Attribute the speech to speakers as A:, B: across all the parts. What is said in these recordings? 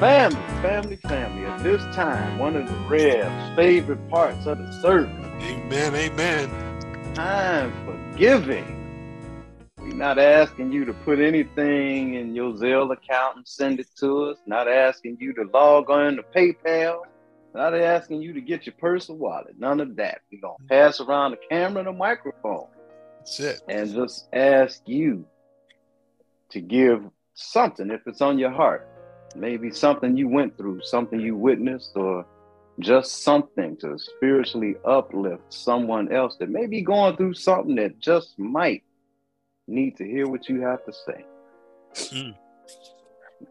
A: Family, family, family. At this time, one of the Rev's favorite parts of the service.
B: Amen, amen.
A: Time for giving. We're not asking you to put anything in your Zelle account and send it to us. Not asking you to log on to PayPal. Not asking you to get your personal wallet. None of that. We're going to pass around the camera and the microphone.
B: That's it.
A: And just ask you to give something if it's on your heart maybe something you went through, something you witnessed, or just something to spiritually uplift someone else that may be going through something that just might need to hear what you have to say. Mm.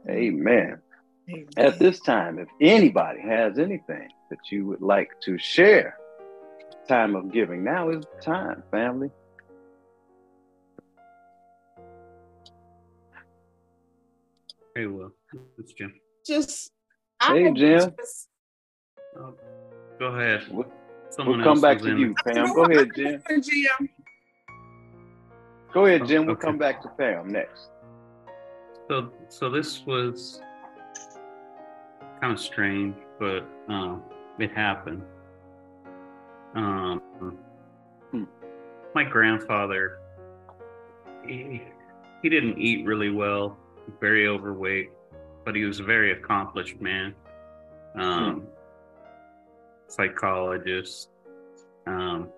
A: Amen. Amen. At this time, if anybody has anything that you would like to share, time of giving, now is the time, family.
C: Hey, Will. It's Jim.
D: Just
A: hey, Jim. Just,
C: oh, go ahead.
A: We'll, Someone we'll come back to in. you, Pam. Go ahead, Jim.
D: Jim.
A: Go ahead, Jim. We'll okay. come back to Pam next.
C: So, so this was kind of strange, but uh, it happened. Um, hmm. my grandfather, he, he didn't eat really well, very overweight but he was a very accomplished man. Um, hmm. Psychologist, um,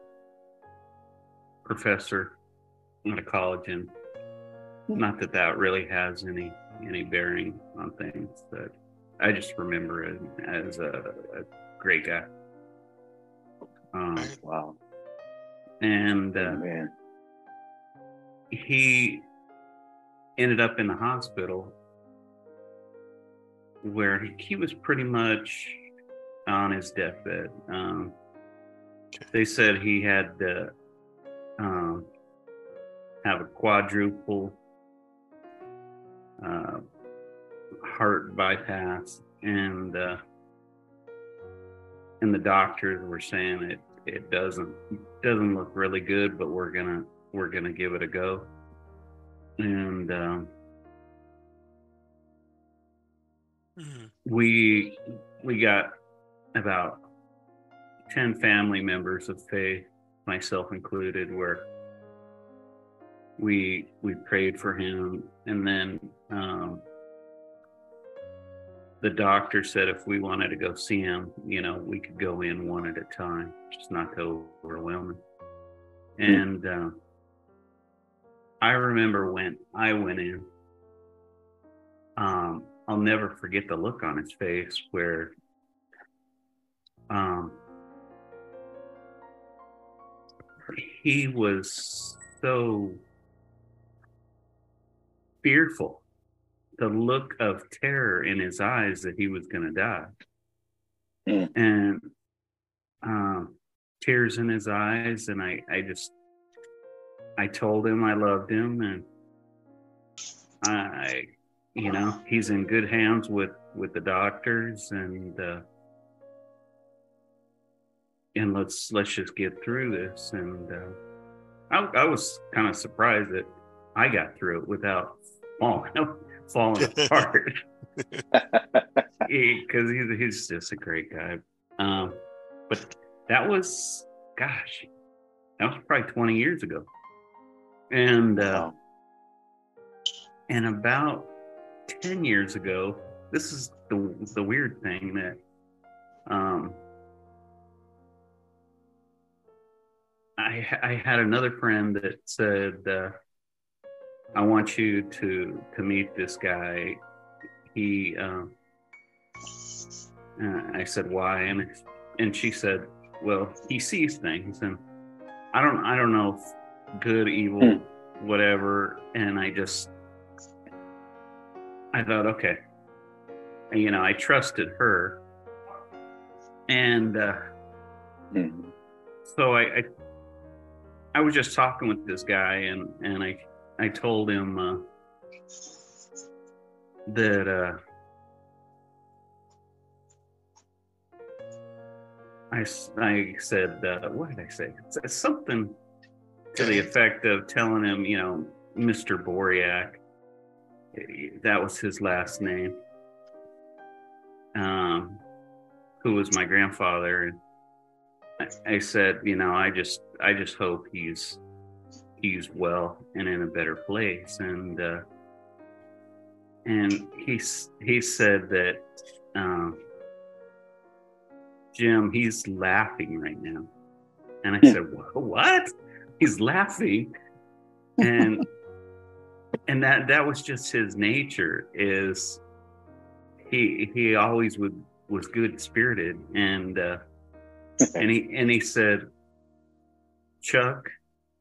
C: professor at a college, and not that that really has any any bearing on things. But I just remember him as a, a great guy. Um,
A: wow.
C: And uh,
A: oh,
C: he ended up in the hospital where he, he was pretty much on his deathbed. Um, they said he had to um, have a quadruple uh, heart bypass, and uh, and the doctors were saying it it doesn't doesn't look really good, but we're gonna we're gonna give it a go. And um, Mm-hmm. We we got about ten family members of faith, myself included, where we we prayed for him, and then um, the doctor said if we wanted to go see him, you know, we could go in one at a time, just not to overwhelm him. Mm-hmm. And uh, I remember when I went in. Um, I'll never forget the look on his face where um, he was so fearful, the look of terror in his eyes that he was going to die. Mm. And um, tears in his eyes. And I, I just, I told him I loved him and I you know he's in good hands with with the doctors and uh and let's let's just get through this. And uh i, I was kind of surprised that i got through it without falling falling apart. Because he, he's, he's just a great guy. Um but that was gosh that was probably 20 years ago and uh and about 10 years ago, this is the, the weird thing that um, I, I had another friend that said, uh, I want you to, to meet this guy. He, uh, uh, I said, why? And, and she said, well, he sees things and I don't, I don't know if good, evil, hmm. whatever. And I just, I thought, okay, and, you know, I trusted her, and uh, mm-hmm. so I, I, I was just talking with this guy, and and I I told him uh, that. Uh, I, I said, uh, what did I say? Something to the effect of telling him, you know, Mr. Boriak, that was his last name. who was my grandfather, and I, I said, you know, I just I just hope he's he's well and in a better place, and uh, and he he said that. Um, Jim, he's laughing right now. And I said, What? He's laughing. And and that that was just his nature is he he always would was good spirited and uh and he and he said chuck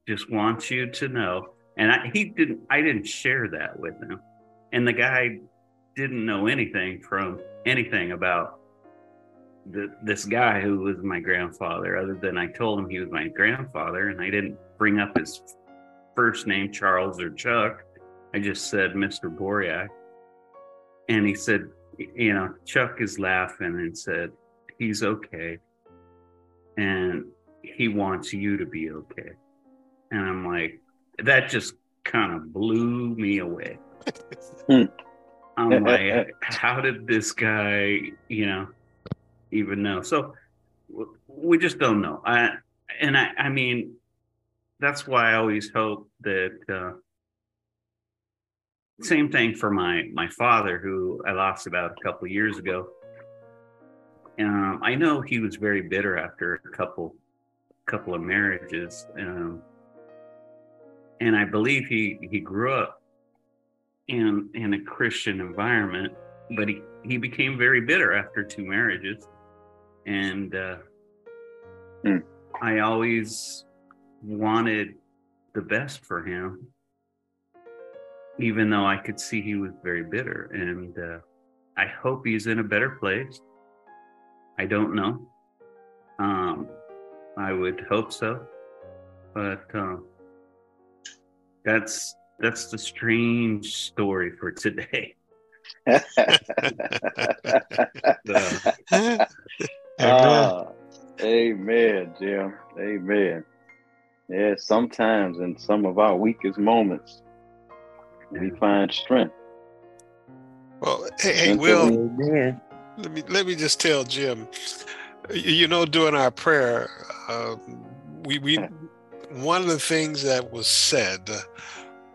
C: just wants you to know and I, he didn't i didn't share that with him and the guy didn't know anything from anything about the, this guy who was my grandfather other than i told him he was my grandfather and i didn't bring up his first name charles or chuck I just said Mr. Boriak. And he said, you know, Chuck is laughing and said, he's okay. And he wants you to be okay. And I'm like, that just kind of blew me away. Hmm. I'm like, how did this guy, you know, even know? So we just don't know. I, and I, I mean, that's why I always hope that, uh, same thing for my my father, who I lost about a couple years ago. Um, I know he was very bitter after a couple couple of marriages, um, and I believe he he grew up in in a Christian environment, but he he became very bitter after two marriages, and uh, mm. I always wanted the best for him even though I could see he was very bitter. And uh, I hope he's in a better place. I don't know. Um, I would hope so, but uh, that's that's the strange story for today. uh,
A: amen, Jim. Amen. Yeah, sometimes in some of our weakest moments, we find strength.
B: Well, hey, hey Will, let me let me just tell Jim. You know, during our prayer, uh, we we one of the things that was said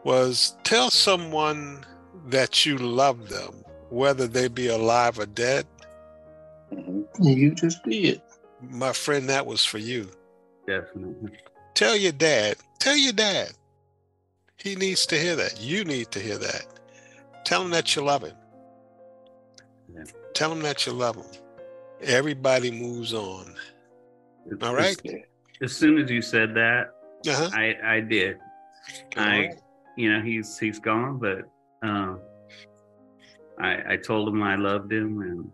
B: was tell someone that you love them, whether they be alive or dead.
D: Mm-hmm. You just did,
B: my friend. That was for you.
C: Definitely.
B: Tell your dad. Tell your dad. He needs to hear that. You need to hear that. Tell him that you love him. Yeah. Tell him that you love him. Everybody moves on. It's, All right.
C: As soon as you said that, uh-huh. I I did. I you know he's he's gone, but um, I I told him I loved him and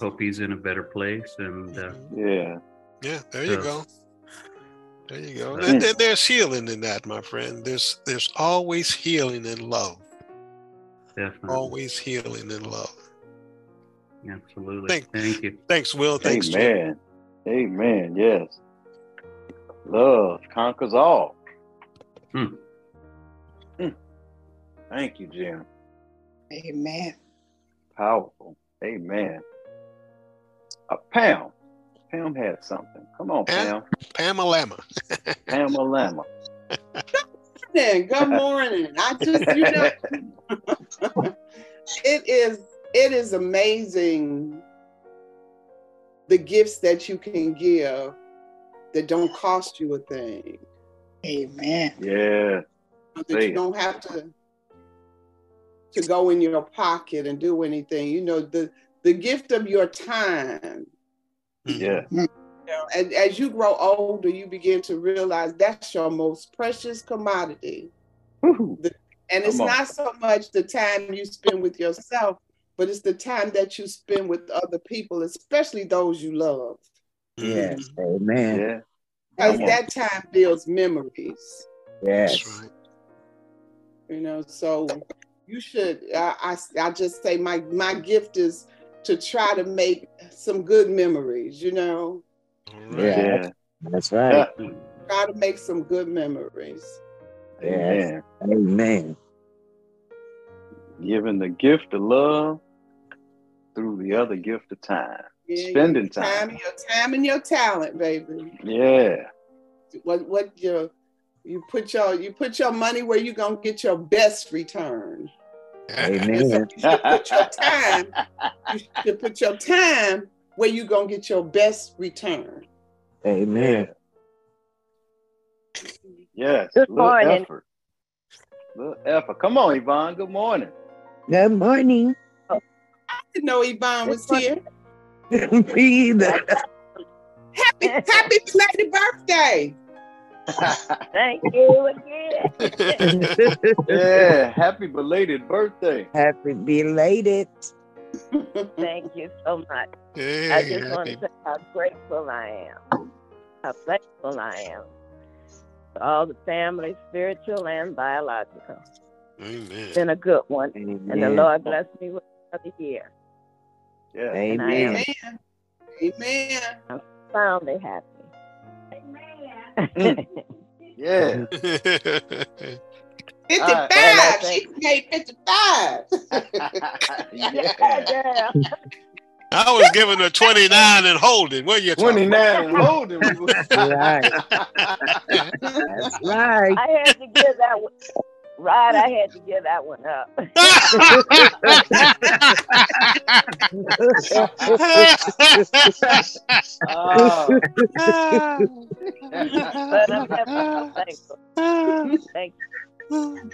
C: hope he's in a better place. And uh,
A: yeah,
B: yeah, there you go. There you go. There, there's healing in that, my friend. There's there's always healing in love.
C: Definitely.
B: Always healing in love.
C: Absolutely. Thank, Thank you.
B: Thanks, Will. Thanks,
A: Amen. Jim. Amen. Yes. Love conquers all. Hmm. Hmm. Thank you, Jim.
D: Amen.
A: Powerful. Amen. A Pam, Pam had something. Come on, Pam.
B: Pam Alama.
A: Pam Alama.
E: Good morning. I just, you know, it is it is amazing the gifts that you can give that don't cost you a thing.
D: Amen.
A: Yeah.
E: That you don't have to to go in your pocket and do anything. You know, the the gift of your time
A: yeah.
E: You know, and as you grow older, you begin to realize that's your most precious commodity. The, and it's not so much the time you spend with yourself, but it's the time that you spend with other people, especially those you love.
D: Yes, mm-hmm. amen.
A: Yeah.
E: Because that time builds memories.
D: Yes. Right.
E: You know, so you should. I, I I just say my my gift is to try to make some good memories, you know?
D: Yeah, that's right.
E: Try to make some good memories.
D: Yeah. Amen.
A: Giving the gift of love through the other gift of time. Yeah, Spending
E: time. time. Your time and your talent, baby.
A: Yeah.
E: What what your you put your you put your money where you're gonna get your best return.
D: Amen. So
E: you put your time. You should put your time where you're gonna get your best return.
D: Amen.
A: Yes. Good morning. Effort. Little effort. Come on, Yvonne. Good morning.
D: Good morning.
E: I didn't know Yvonne was here.
D: Me either.
E: Happy, happy belated birthday.
F: Thank you again.
A: yeah, happy belated birthday.
D: Happy belated.
F: Thank you so much. Hey, I just happy. want to say how grateful I am, how thankful I am for all the family, spiritual and biological. Amen. It's been a good one. Amen. And the Lord bless me with another year.
A: Yeah.
E: Amen. Amen.
F: I'm profoundly happy.
A: Mm. yeah.
E: 55. Uh, she made 55.
B: yeah. I was giving her 29 and holding. What are you
A: 29 and holding.
D: right. That's right.
F: I had to give that one. Right, I had to give that one up. oh. but I'm thankful. Thank you.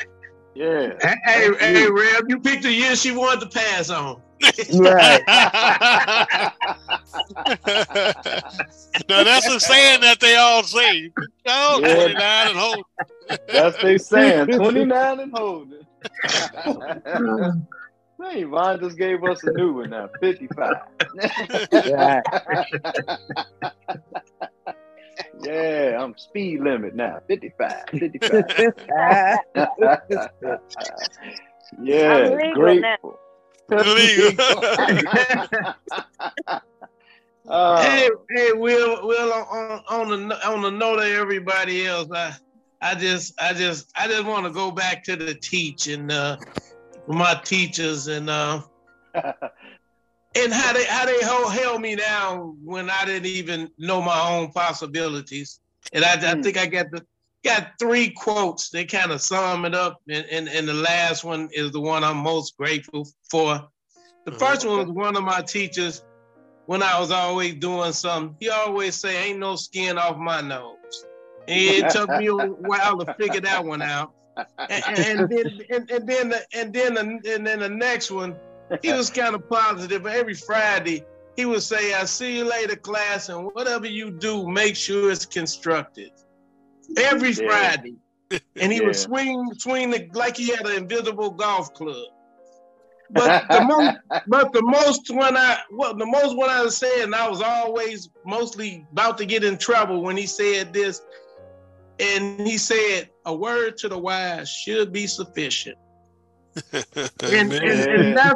A: Yeah.
G: Hey, hey, Rev, you picked the year she wanted to pass on.
D: Right.
B: now that's a saying that they all say. Oh, yeah. 29 and holding.
A: That's they saying. 29 and holding. Hey, Vaughn just gave us a new one now, 55. yeah. yeah, I'm speed limit now, 55. 55. yeah, grateful.
G: Uh, hey, hey, Will, Will, on, on the on the note of everybody else, I, I just, I just, I just want to go back to the teaching, uh, my teachers, and uh, and how they how they hold, held me down when I didn't even know my own possibilities, and I, I hmm. think I got the got three quotes. They kind of sum it up, and, and, and the last one is the one I'm most grateful for. The mm-hmm. first one was one of my teachers when I was always doing something. He always say, "Ain't no skin off my nose." And it took me a while to figure that one out. And, and then and, and, then the, and then the, and then the next one, he was kind of positive. Every Friday, he would say, "I see you later, class, and whatever you do, make sure it's constructive." Every yeah. Friday, and he yeah. would swing swing the, like he had an invisible golf club. But the most, but the most when I well the most when I was saying I was always mostly about to get in trouble when he said this, and he said a word to the wise should be sufficient and, and, and, that's,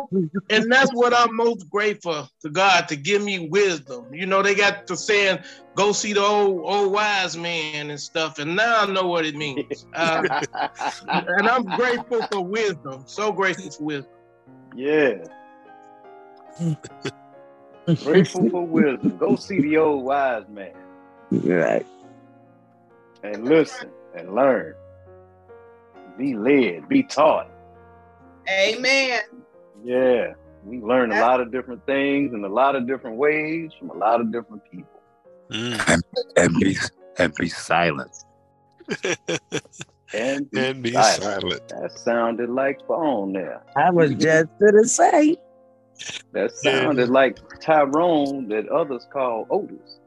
G: and that's what I'm most grateful to God to give me wisdom. You know, they got the saying, go see the old old wise man and stuff. And now I know what it means. Uh, and I'm grateful for wisdom. So grateful for wisdom.
A: Yeah. grateful for wisdom. Go see the old wise man.
D: Right.
A: And listen and learn. Be led, be taught.
E: Amen.
A: Yeah, we learn a lot of different things in a lot of different ways from a lot of different people.
D: Mm. And, and, be and be silent.
A: and be, and be silent. silent. That sounded like phone there.
D: I was just gonna say.
A: That sounded yeah. like Tyrone that others call Otis.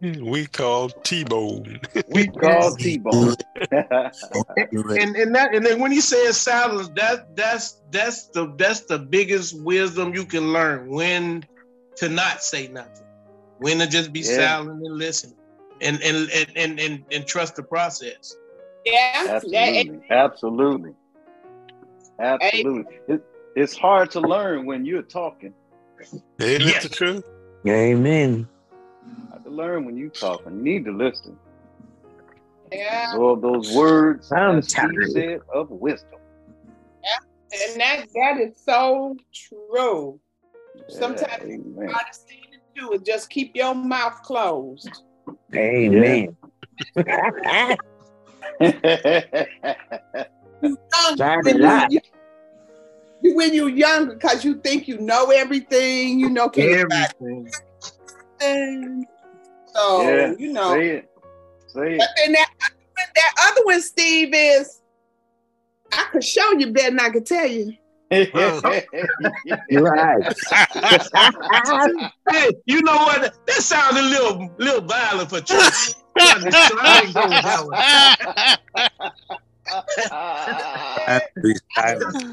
B: We call T-bone.
A: We call T-bone.
G: and and that and then when he says silence, that that's that's the that's the biggest wisdom you can learn when to not say nothing, when to just be yeah. silent and listen, and and and and and, and trust the process.
E: Yeah,
A: absolutely, absolutely, absolutely. It, it's hard to learn when you're talking.
B: Ain't yes. the truth?
D: Amen
A: to learn when you talk. You need to listen.
E: Yeah.
A: Absorb those words I'm said of wisdom.
E: Yeah. And that that is so true. Sometimes the hardest thing to do is just keep your mouth closed.
H: Amen.
E: you, when you're younger, because you think you know everything, you know everything. So yeah, you know.
A: Say it. Say it.
E: But then that, that other one, Steve, is I could show you better than I could tell you.
H: You're right.
G: hey, you know what? That sounds a little little violent for church.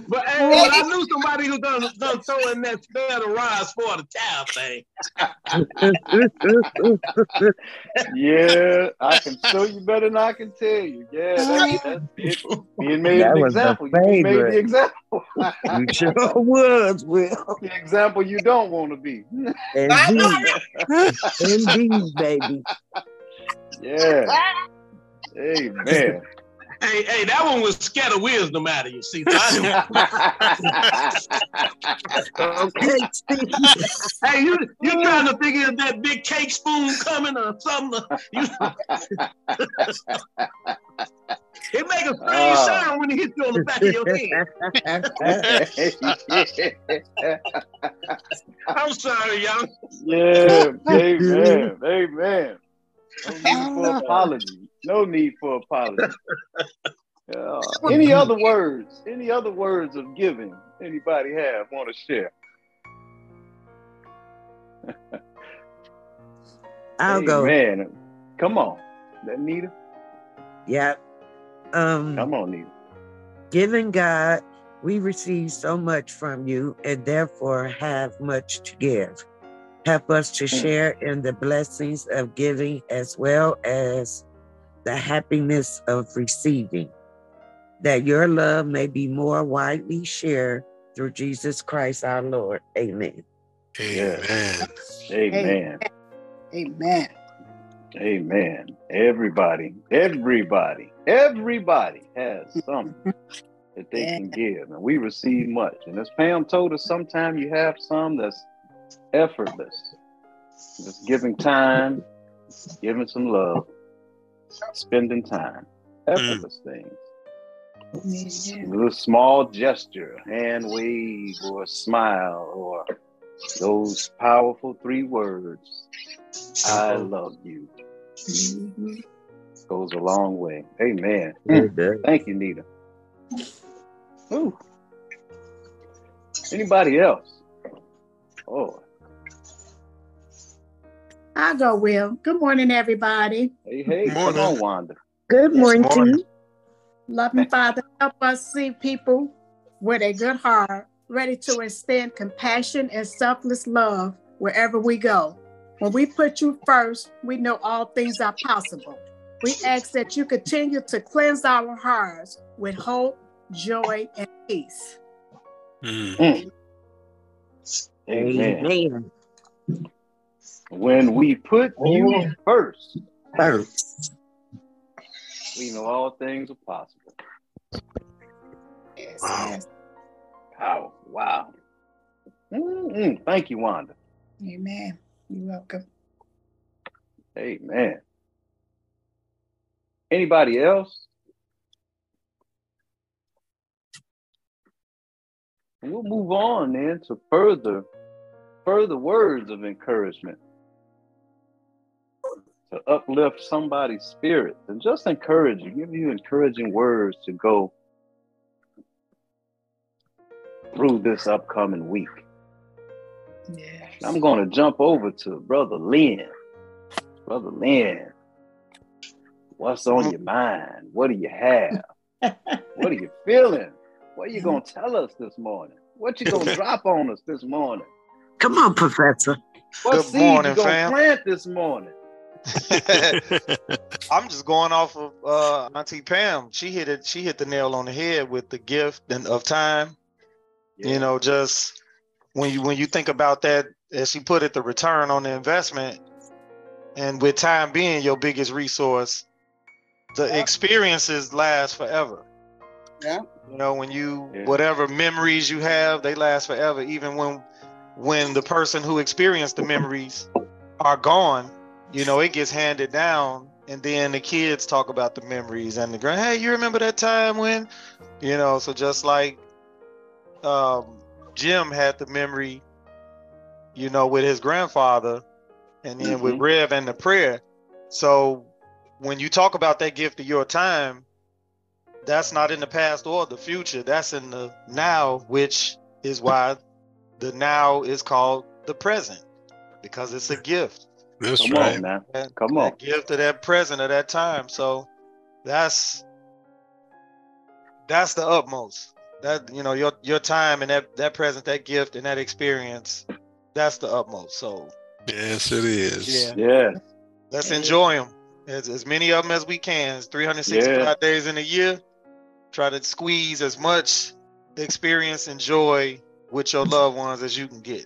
G: but hey, well, I knew somebody who done, done throw in that spell the rise for the child thing.
A: yeah, I can show you better than I can tell you. Yeah, that's, that's it. Being made
H: that
A: an example. You made the example.
H: you sure was, Will.
A: The example you don't want to be.
H: Indeed. Indeed, baby.
A: Yeah. Amen.
G: Hey, hey, that one was scatter wisdom out of you. See, okay. hey, you you trying to figure if that big cake spoon coming or something? You, it make a strange uh, sound when it hits you on the back of your head. I'm sorry, young.
A: Yeah, amen, amen. No need for apology. No need for apology. Uh, any other words? Any other words of giving? Anybody have want to share?
H: I'll hey, go.
A: Man, come on, that Nita.
H: Yep. Um,
A: come on, Nita.
H: Giving God, we receive so much from you, and therefore have much to give. Help us to mm. share in the blessings of giving as well as the happiness of receiving, that your love may be more widely shared through Jesus Christ our Lord. Amen.
B: Amen.
A: Amen.
E: Amen.
A: Amen. Everybody, everybody, everybody has something that they can give, and we receive much. And as Pam told us, sometimes you have some that's effortless, just giving time, giving some love spending time, effortless mm. things. A little small gesture, hand wave or smile or those powerful three words, I love you. Mm-hmm. Goes a long way. Amen. Mm. Thank you, Nita. Ooh. Anybody else? Oh,
I: I'll go, Will. Good morning, everybody.
A: Hey, hey, come on, Wanda.
I: Good morning, yes, morning. Loving Father, help us see people with a good heart, ready to extend compassion and selfless love wherever we go. When we put you first, we know all things are possible. We ask that you continue to cleanse our hearts with hope, joy, and peace.
A: Mm. Amen. Amen when we put you first,
H: first,
A: we know all things are possible.
E: Yes, wow. Yes.
A: Wow. Wow. Mm-hmm. Thank you, Wanda.
E: Amen. You're welcome.
A: Amen. Anybody else? We'll move on then to further further words of encouragement to uplift somebody's spirit and just encourage you, give you encouraging words to go through this upcoming week. Yes. I'm going to jump over to Brother Len. Brother Len, what's on your mind? What do you have? what are you feeling? What are you going to tell us this morning? What you going to drop on us this morning?
H: Come on, Professor.
A: What Good seed morning, you gonna plant this morning?
J: I'm just going off of uh, Auntie Pam. She hit it. She hit the nail on the head with the gift and of time. Yeah. You know, just when you when you think about that, as she put it, the return on the investment, and with time being your biggest resource, the yeah. experiences last forever.
E: Yeah.
J: You know, when you yeah. whatever memories you have, they last forever. Even when when the person who experienced the memories are gone, you know, it gets handed down, and then the kids talk about the memories and the grand. Hey, you remember that time when, you know? So just like um, Jim had the memory, you know, with his grandfather, and then mm-hmm. with Rev and the prayer. So when you talk about that gift of your time, that's not in the past or the future. That's in the now, which is why the now is called the present because it's a gift.
B: That's Come right. On,
A: man. Come on.
J: gift of that present at that time. So that's that's the utmost. That you know, your your time and that that present, that gift and that experience, that's the utmost. So
B: yes, it is.
A: Yeah. Yeah.
J: Let's enjoy them. As, as many of them as we can. It's 365 yeah. days in a year. Try to squeeze as much experience and joy with your loved ones as you can get.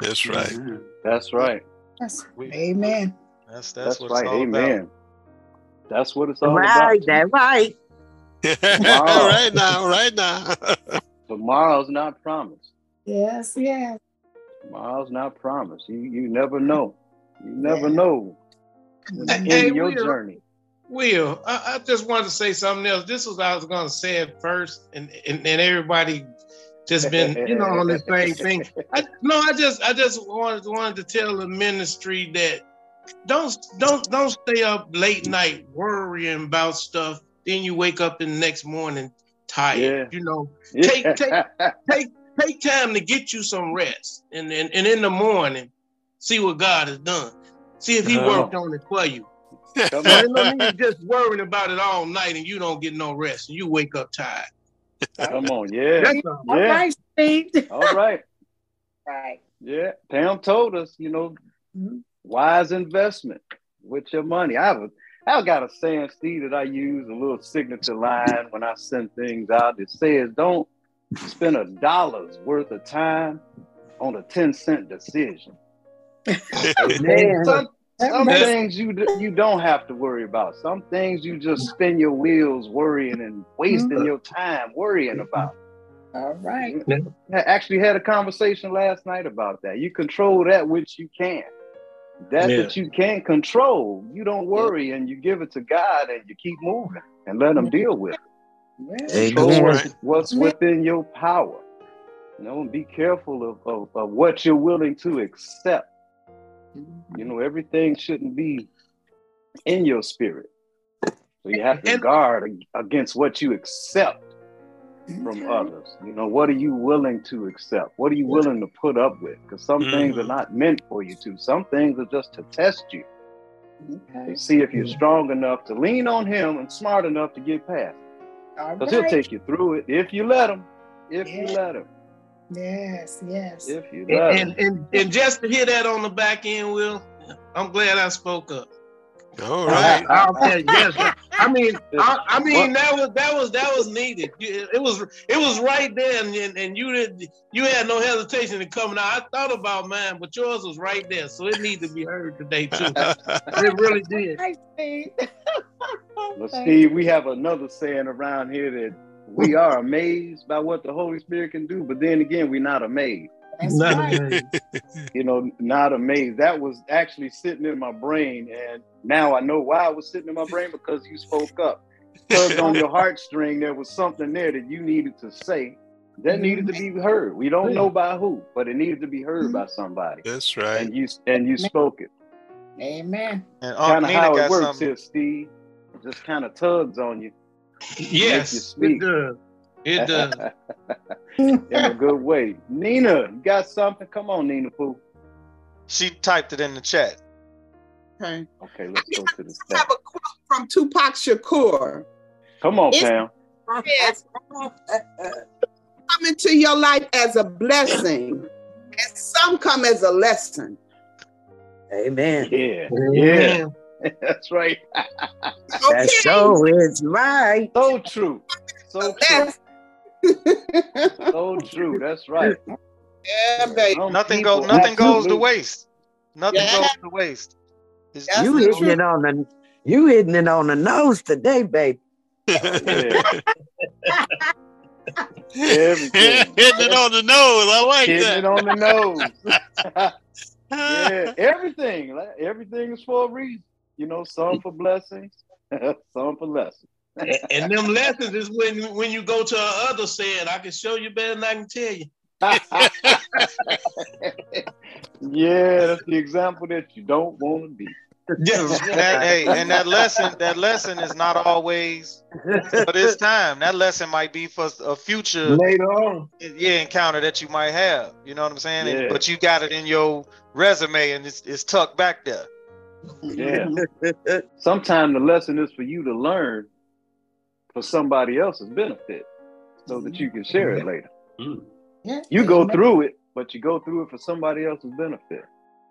B: That's right.
A: Mm-hmm. That's right.
I: That's amen.
J: That's that's,
A: that's right. amen. About. That's what it's all
H: right,
A: about.
H: Right, that's right.
B: right now, right now.
A: Tomorrow's not promised.
I: Yes, yes.
A: Tomorrow's not promised. You you never know. You never yeah. know.
G: Hey, your Will, journey. Will, I, I, just wanted to say something else. This was I was going to say it first, and, and and everybody just been you know on the same thing. I, no, I just I just wanted wanted to tell the ministry that don't don't don't stay up late night worrying about stuff. Then you wake up the next morning tired. Yeah. You know, take take take take time to get you some rest, and and, and in the morning, see what God has done. See if He uh, worked on it for you. Come on. need just worrying about it all night, and you don't get no rest, and you wake up tired.
A: Come on, yeah.
I: That's all yeah. right, Steve.
A: all right. Right. Yeah. Pam told us, you know, mm-hmm. wise investment with your money. I have a I got a saying, Steve, that I use a little signature line when I send things out that says, "Don't spend a dollar's worth of time on a ten cent decision." some, some things you you don't have to worry about. Some things you just spin your wheels worrying and wasting mm-hmm. your time worrying about.
I: All right.
A: I actually had a conversation last night about that. You control that which you can. That yeah. that you can't control, you don't worry and you give it to God and you keep moving and let Him deal with it. Control what's, what's within your power. You know, and be careful of, of, of what you're willing to accept you know, everything shouldn't be in your spirit. So you have to guard against what you accept from others. You know, what are you willing to accept? What are you willing to put up with? Because some mm-hmm. things are not meant for you to. Some things are just to test you. Okay. To see if you're strong enough to lean on him and smart enough to get past. Because right. he'll take you through it if you let him. If yeah. you let him.
I: Yes, yes.
A: If you
G: love and, and, and just to hear that on the back end, Will, I'm glad I spoke up.
B: All right. I,
G: I, yes. I mean, I, I, mean that was that was that was needed. It was it was right there, and, and you did you had no hesitation in coming out. I thought about mine, but yours was right there, so it needed to be heard today too. it really did.
A: Well, Steve, we have another saying around here that we are amazed by what the Holy Spirit can do, but then again, we're not amazed.
G: Not amazed.
A: you know, not amazed. That was actually sitting in my brain, and now I know why it was sitting in my brain because you spoke up. Tugged on your heartstring, there was something there that you needed to say that needed to be heard. We don't know by who, but it needed to be heard by somebody.
B: That's right.
A: And you and you spoke it.
I: Amen.
A: And uh, kind of how it works something. here, Steve. Just kind of tugs on you.
G: Yes, it does. It does.
A: In a good way. Nina, you got something? Come on, Nina Pooh.
J: She typed it in the chat.
E: Okay.
A: Okay, let's go to the
E: I have a quote from Tupac Shakur.
A: Come on, it's, Pam.
E: Yes. come into your life as a blessing, and some come as a lesson.
H: Amen.
A: Yeah. Yeah. That's right.
H: that so is right.
A: So true. So true. so true. That's right.
E: Yeah, baby.
J: Nothing goes. Nothing goes to waste. Nothing yeah. goes to waste.
H: you hitting true. it on the. You hitting it on the nose today, baby.
B: Everything. Hitting it on the nose. I like that.
A: Hitting
B: that.
A: it on the nose. yeah, everything. Everything is for a reason. You know, some for blessings, some for lessons.
G: and, and them lessons is when when you go to a other saying, I can show you better than I can tell you.
A: yeah, that's the example that you don't want to be.
J: that, hey, and that lesson, that lesson is not always for this time. That lesson might be for a future
G: later on,
J: yeah, encounter that you might have. You know what I'm saying?
A: Yeah.
J: And, but you got it in your resume and it's, it's tucked back there.
A: Yeah. Sometimes the lesson is for you to learn for somebody else's benefit so that you can share it later.
C: Mm.
E: Yeah.
A: You go through it, but you go through it for somebody else's benefit.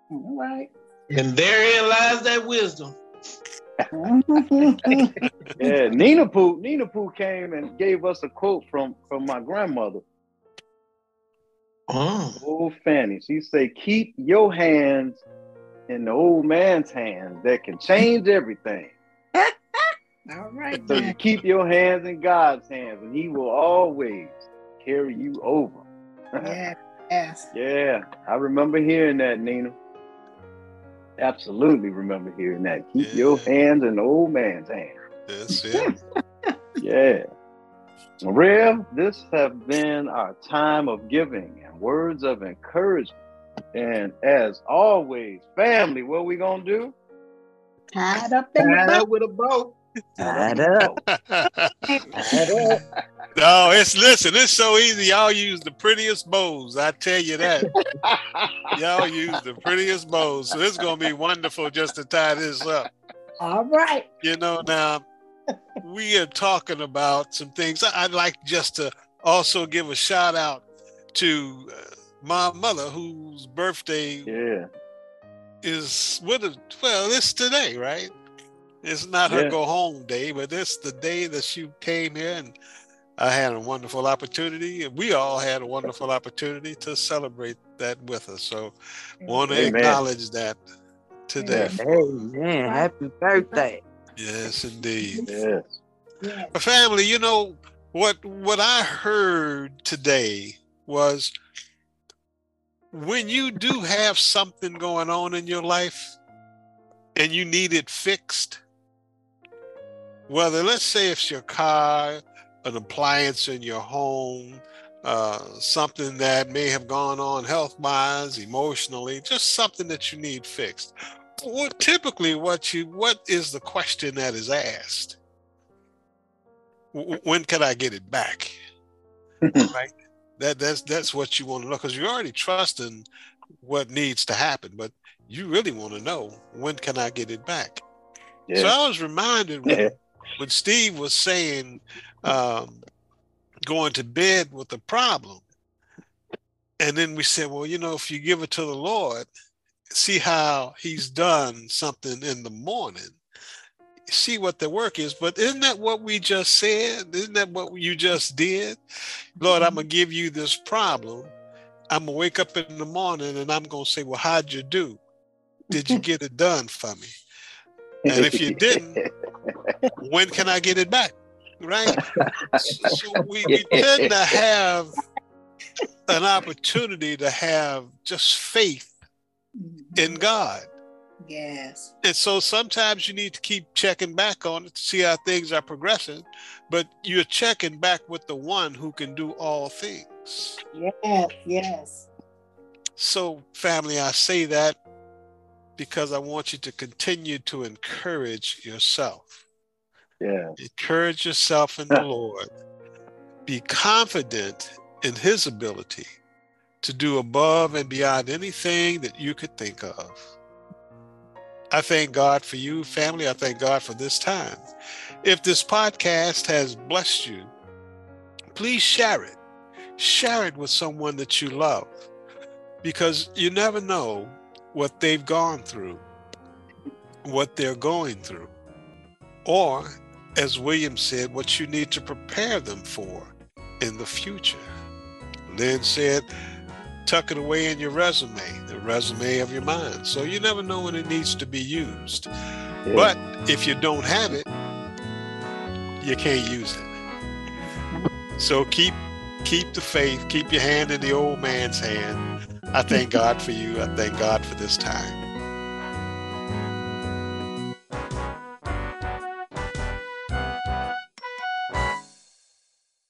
E: All right.
G: and therein lies that wisdom.
A: Yeah, Nina Poo, Nina Poo came and gave us a quote from from my grandmother,
G: Oh,
A: old Fanny. She said, "Keep your hands in the old man's hands that can change everything.
E: All right.
A: So you keep your hands in God's hands, and He will always carry you over."
E: Yeah. Yes.
A: Yeah, I remember hearing that, Nina. Absolutely remember hearing that. Keep
B: Yeah.
A: your hands in the old man's hands.
B: That's it.
A: Yeah. Rev, this has been our time of giving and words of encouragement. And as always, family, what we gonna do?
I: Tied up in
G: tied up with a boat.
H: Tied up. Tied up.
B: no, it's listen, it's so easy. Y'all use the prettiest bows. I tell you that. Y'all use the prettiest bows. So it's gonna be wonderful just to tie this up.
I: All right.
B: You know, now we are talking about some things. I- I'd like just to also give a shout out to uh, my mother, whose birthday
A: yeah.
B: is what is well, it's today, right? It's not her
A: Yeah.
B: go home day, but it's the day that she came here and I had a wonderful opportunity, and we all had a wonderful opportunity to celebrate that with her. So want to acknowledge that today.
A: Yes.
H: Amen. Happy birthday.
B: Yes, indeed.
A: Yes.
I: Yeah.
B: Family, you know what what I heard today was when you do have something going on in your life and you need it fixed, whether let's say it's your car, an appliance in your home, uh, something that may have gone on health wise, emotionally, just something that you need fixed. What typically what you what is the question that is asked? W- when can I get it back? right. That that's that's what you want to know because you're already trusting what needs to happen, but you really want to know when can I get it back. So I was reminded when, when Steve was saying um, going to bed with a problem, and then we said, well, you know, if you give it to the Lord, see how He's done something in the morning see what the work is. But isn't that what we just said? Isn't that what you just did? Lord, I'm gonna mm-hmm. give you this problem. I'm gonna wake up in the morning and I'm gonna say, Well, how'd you do? Did you get it done for me? And if you didn't, when can I get it back? Right? So we, we tend to have an opportunity to have just faith in mm-hmm. God.
I: Yes.
B: And so sometimes you need to keep checking back on it to see how things are progressing, but you're checking back with the one who can do all things.
I: Yes. Yes.
B: So, family, I say that because I want you to continue to encourage yourself.
A: Yeah.
B: Encourage yourself in the Lord. Be confident in His ability to do above and beyond anything that you could think of. I thank God for you, family. I thank God for this time. If this podcast has blessed you, please share it. Share it with someone that you love because you never know what they've gone through, what they're going through, or, as William said, what you need to prepare them for in the future. Len said, tuck it away in your resume, resume of your mind. So you never know when it needs to be used.
A: Yeah.
B: But if you don't have it, you can't use it. So keep keep the faith, keep your hand in the old man's hand. I thank God for you. I thank God for this time.